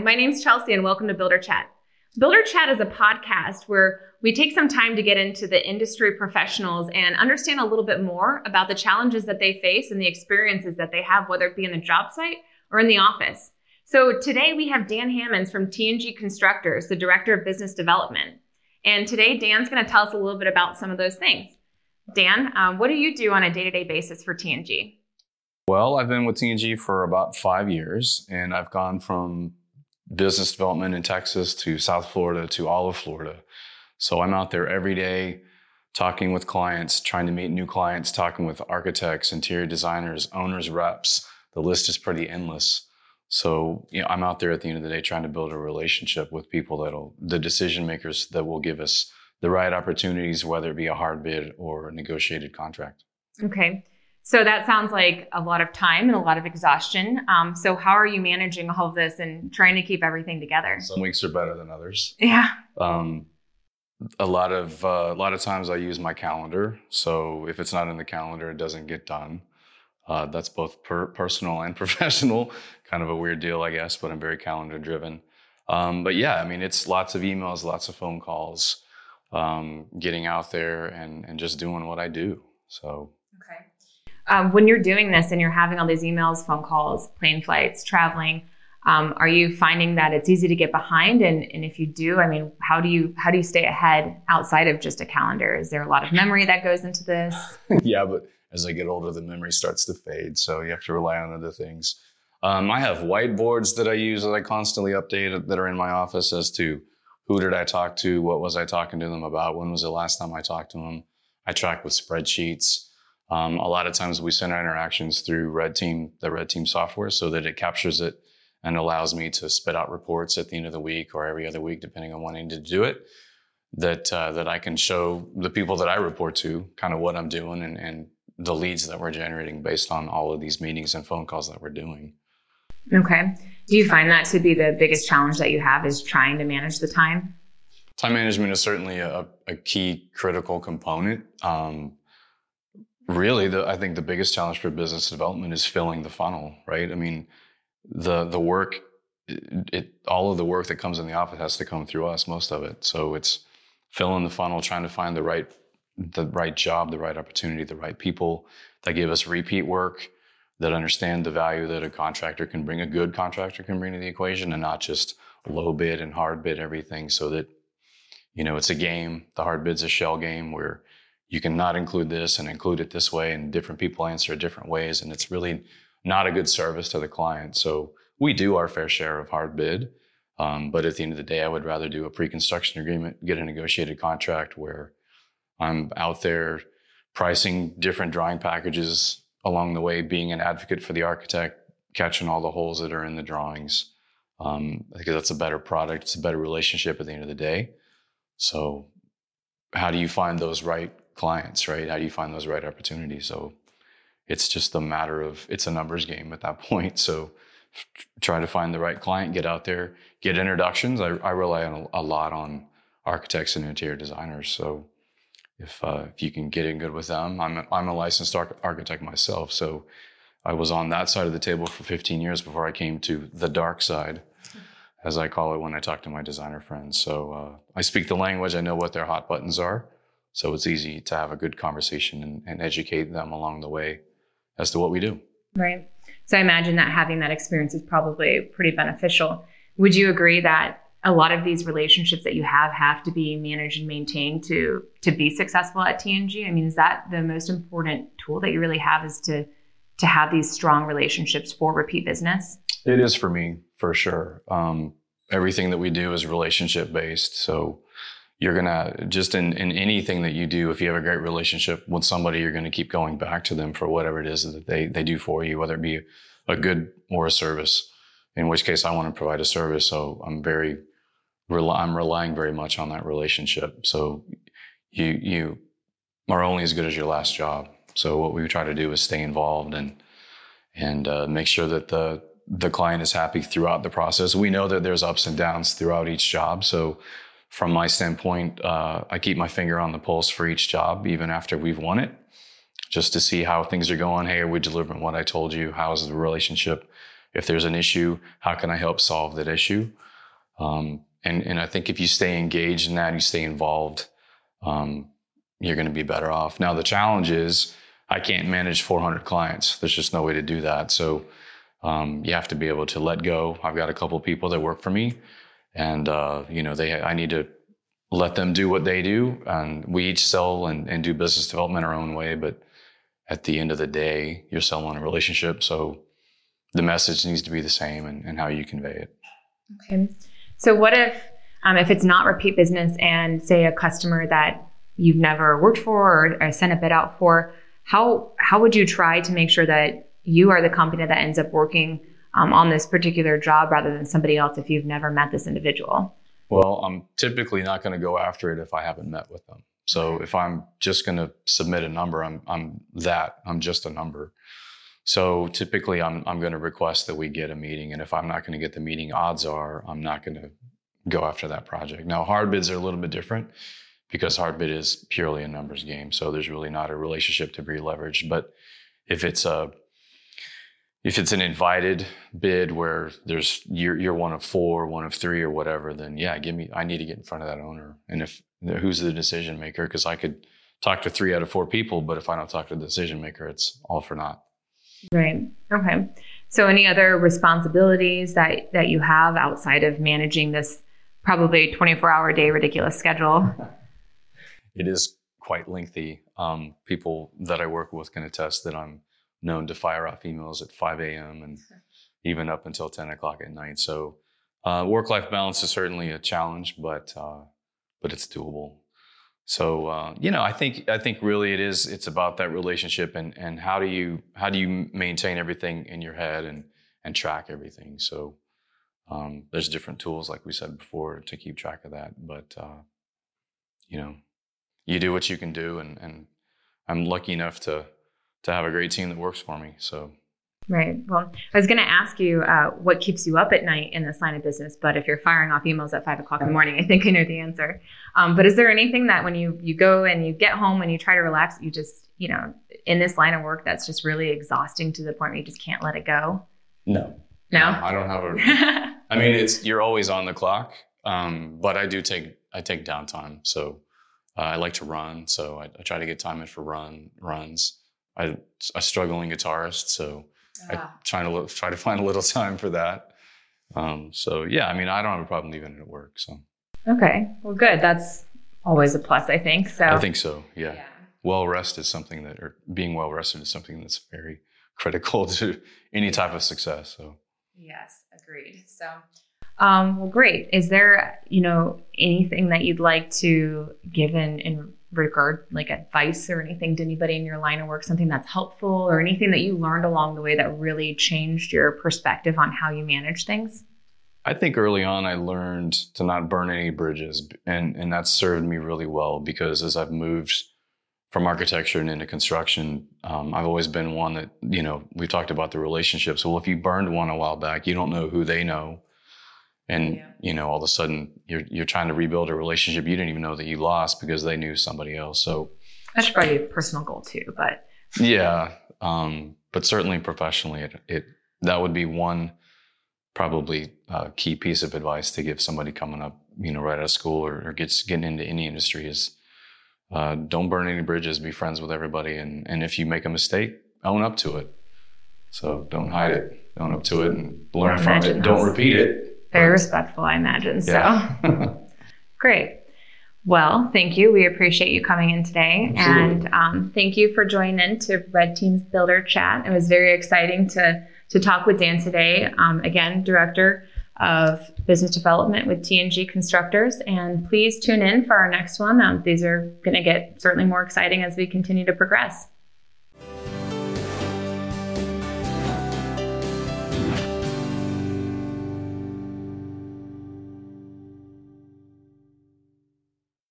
My name's Chelsea, and welcome to Builder Chat. Builder Chat is a podcast where we take some time to get into the industry professionals and understand a little bit more about the challenges that they face and the experiences that they have, whether it be in the job site or in the office. So today we have Dan Hammonds from TNG Constructors, the Director of Business Development. And today Dan's going to tell us a little bit about some of those things. Dan, um, what do you do on a day to day basis for TNG? Well, I've been with TNG for about five years, and I've gone from business development in Texas to South Florida to all of Florida. So I'm out there every day talking with clients, trying to meet new clients, talking with architects, interior designers, owners, reps. The list is pretty endless. So you know, I'm out there at the end of the day trying to build a relationship with people that'll the decision makers that will give us the right opportunities, whether it be a hard bid or a negotiated contract. Okay. So that sounds like a lot of time and a lot of exhaustion. Um, so how are you managing all of this and trying to keep everything together? Some weeks are better than others. Yeah. Um, a lot of uh, a lot of times I use my calendar. So if it's not in the calendar, it doesn't get done. Uh, that's both per- personal and professional. kind of a weird deal, I guess, but I'm very calendar driven. Um, but yeah, I mean, it's lots of emails, lots of phone calls, um, getting out there and and just doing what I do. So okay. Um, when you're doing this and you're having all these emails, phone calls, plane flights, traveling, um, are you finding that it's easy to get behind? And, and if you do, I mean, how do you how do you stay ahead outside of just a calendar? Is there a lot of memory that goes into this? yeah, but as I get older, the memory starts to fade, so you have to rely on other things. Um, I have whiteboards that I use that I constantly update that are in my office as to who did I talk to, what was I talking to them about, when was the last time I talked to them. I track with spreadsheets. Um, a lot of times we send our interactions through Red Team, the Red Team software, so that it captures it and allows me to spit out reports at the end of the week or every other week, depending on wanting to do it. That uh, that I can show the people that I report to kind of what I'm doing and, and the leads that we're generating based on all of these meetings and phone calls that we're doing. Okay. Do you find that to be the biggest challenge that you have is trying to manage the time? Time management is certainly a, a key critical component. Um, really the i think the biggest challenge for business development is filling the funnel right? I mean the the work it, it, all of the work that comes in the office has to come through us most of it. So it's filling the funnel trying to find the right the right job the right opportunity the right people that give us repeat work that understand the value that a contractor can bring a good contractor can bring to the equation and not just low bid and hard bid everything so that you know it's a game. The hard bid's a shell game where you can not include this and include it this way, and different people answer different ways, and it's really not a good service to the client. So we do our fair share of hard bid, um, but at the end of the day, I would rather do a pre-construction agreement, get a negotiated contract where I'm out there pricing different drawing packages along the way, being an advocate for the architect, catching all the holes that are in the drawings. Um, because that's a better product, it's a better relationship at the end of the day. So, how do you find those right clients, right? How do you find those right opportunities? So it's just a matter of it's a numbers game at that point. So try to find the right client, get out there, get introductions. I, I rely on a, a, lot on architects and interior designers. So if uh, if you can get in good with them, I'm a, I'm a licensed architect myself. So I was on that side of the table for 15 years before I came to the dark side, as I call it when I talk to my designer friends. So uh, I speak the language. I know what their hot buttons are. So it's easy to have a good conversation and, and educate them along the way as to what we do. Right. So I imagine that having that experience is probably pretty beneficial. Would you agree that a lot of these relationships that you have have to be managed and maintained to to be successful at TNG? I mean, is that the most important tool that you really have is to to have these strong relationships for repeat business? It is for me, for sure. Um, everything that we do is relationship based. So you're gonna just in, in anything that you do if you have a great relationship with somebody you're gonna keep going back to them for whatever it is that they, they do for you whether it be a good or a service in which case i want to provide a service. So i'm very i'm relying very much on that relationship. So you you are only as good as your last job. So what we try to do is stay involved and and uh, make sure that the the client is happy throughout the process. We know that there's ups and downs throughout each job. So from my standpoint, uh, I keep my finger on the pulse for each job, even after we've won it, just to see how things are going. Hey, are we delivering what I told you? How's the relationship? if there's an issue, how can I help solve that issue? Um, and and I think if you stay engaged in that, you stay involved, um, you're going to be better off. Now the challenge is I can't manage 400 clients. There's just no way to do that. So um, you have to be able to let go. I've got a couple people that work for me, and uh, you know they I need to let them do what they do, and we each sell and, and do business development our own way. But at the end of the day, you're selling a relationship, so the message needs to be the same and, and how you convey it. Okay. So what if um, if it's not repeat business and say a customer that you've never worked for or, or sent a bid out for, how how would you try to make sure that you are the company that ends up working um, on this particular job rather than somebody else if you've never met this individual? Well, I'm typically not going to go after it if I haven't met with them. So if I'm just going to submit a number, I'm I'm that. I'm just a number. So typically, I'm I'm going to request that we get a meeting, and if I'm not going to get the meeting, odds are I'm not going to go after that project. Now, hard bids are a little bit different because hard bid is purely a numbers game, so there's really not a relationship to be leveraged. But if it's a if it's an invited bid where there's you're, you're one of four, one of three, or whatever, then yeah, give me. I need to get in front of that owner, and if who's the decision maker, because I could talk to three out of four people, but if I don't talk to the decision maker, it's all for naught. Right. Okay. So, any other responsibilities that that you have outside of managing this probably 24 hour day ridiculous schedule? It is quite lengthy. Um, people that I work with can attest that I'm known to fire off emails at 5 a.m. and even up until 10 o'clock at night. So, uh, work life balance is certainly a challenge, but uh, but it's doable. So uh, you know, I think I think really it is. It's about that relationship and and how do you how do you maintain everything in your head and and track everything. So um, there's different tools, like we said before, to keep track of that. But uh, you know, you do what you can do, and and I'm lucky enough to to have a great team that works for me. So Right. Well, I was going to ask you uh, what keeps you up at night in this line of business, but if you're firing off emails at five o'clock in the morning, I think I know the answer. Um, but is there anything that when you you go and you get home and you try to relax, you just you know in this line of work that's just really exhausting to the point where you just can't let it go? No. No. no I don't have a. I mean, it's you're always on the clock, um, but I do take I take downtime. So uh, I like to run, so I, I, try to get time in for run runs. I a struggling guitarist, so I ah. try to try to find a little time for that. Um, so yeah, I mean, I don't have a problem leaving it at work. So okay, well, good. That's always a plus, I think. So I think so. Yeah. yeah. Well rest is something that, or being well rested is something that's very critical to any type of success. So yes, agreed. So. Um, well, great. Is there, you know, anything that you'd like to give in, in regard like advice or anything to anybody in your line of work, something that's helpful or anything that you learned along the way that really changed your perspective on how you manage things? I think early on I learned to not burn any bridges and and that served me really well because as I've moved from architecture and into construction, um, I've always been one that, you know, we talked about the relationships. Well, if you burned one a while back, you don't know who they know and yeah. you know all of a sudden you're you're trying to rebuild a relationship you didn't even know that you lost because they knew somebody else. So that's probably a personal goal too but yeah um, but certainly professionally it, it that would be one probably uh, key piece of advice to give somebody coming up you know right out of school or, or gets getting into any industry is uh, don't burn any bridges be friends with everybody and and if you make a mistake own up to it. So don't hide it own up to it and learn from it. don't repeat it very respectful, I imagine. Yeah. So great. Well, thank you. We appreciate you coming in today. Absolutely. And um, thank you for joining in to Red Team's Builder Chat. It was very exciting to, to talk with Dan today. Um, again, Director of Business Development with TNG Constructors. And please tune in for our next one. Um, these are going to get certainly more exciting as we continue to progress.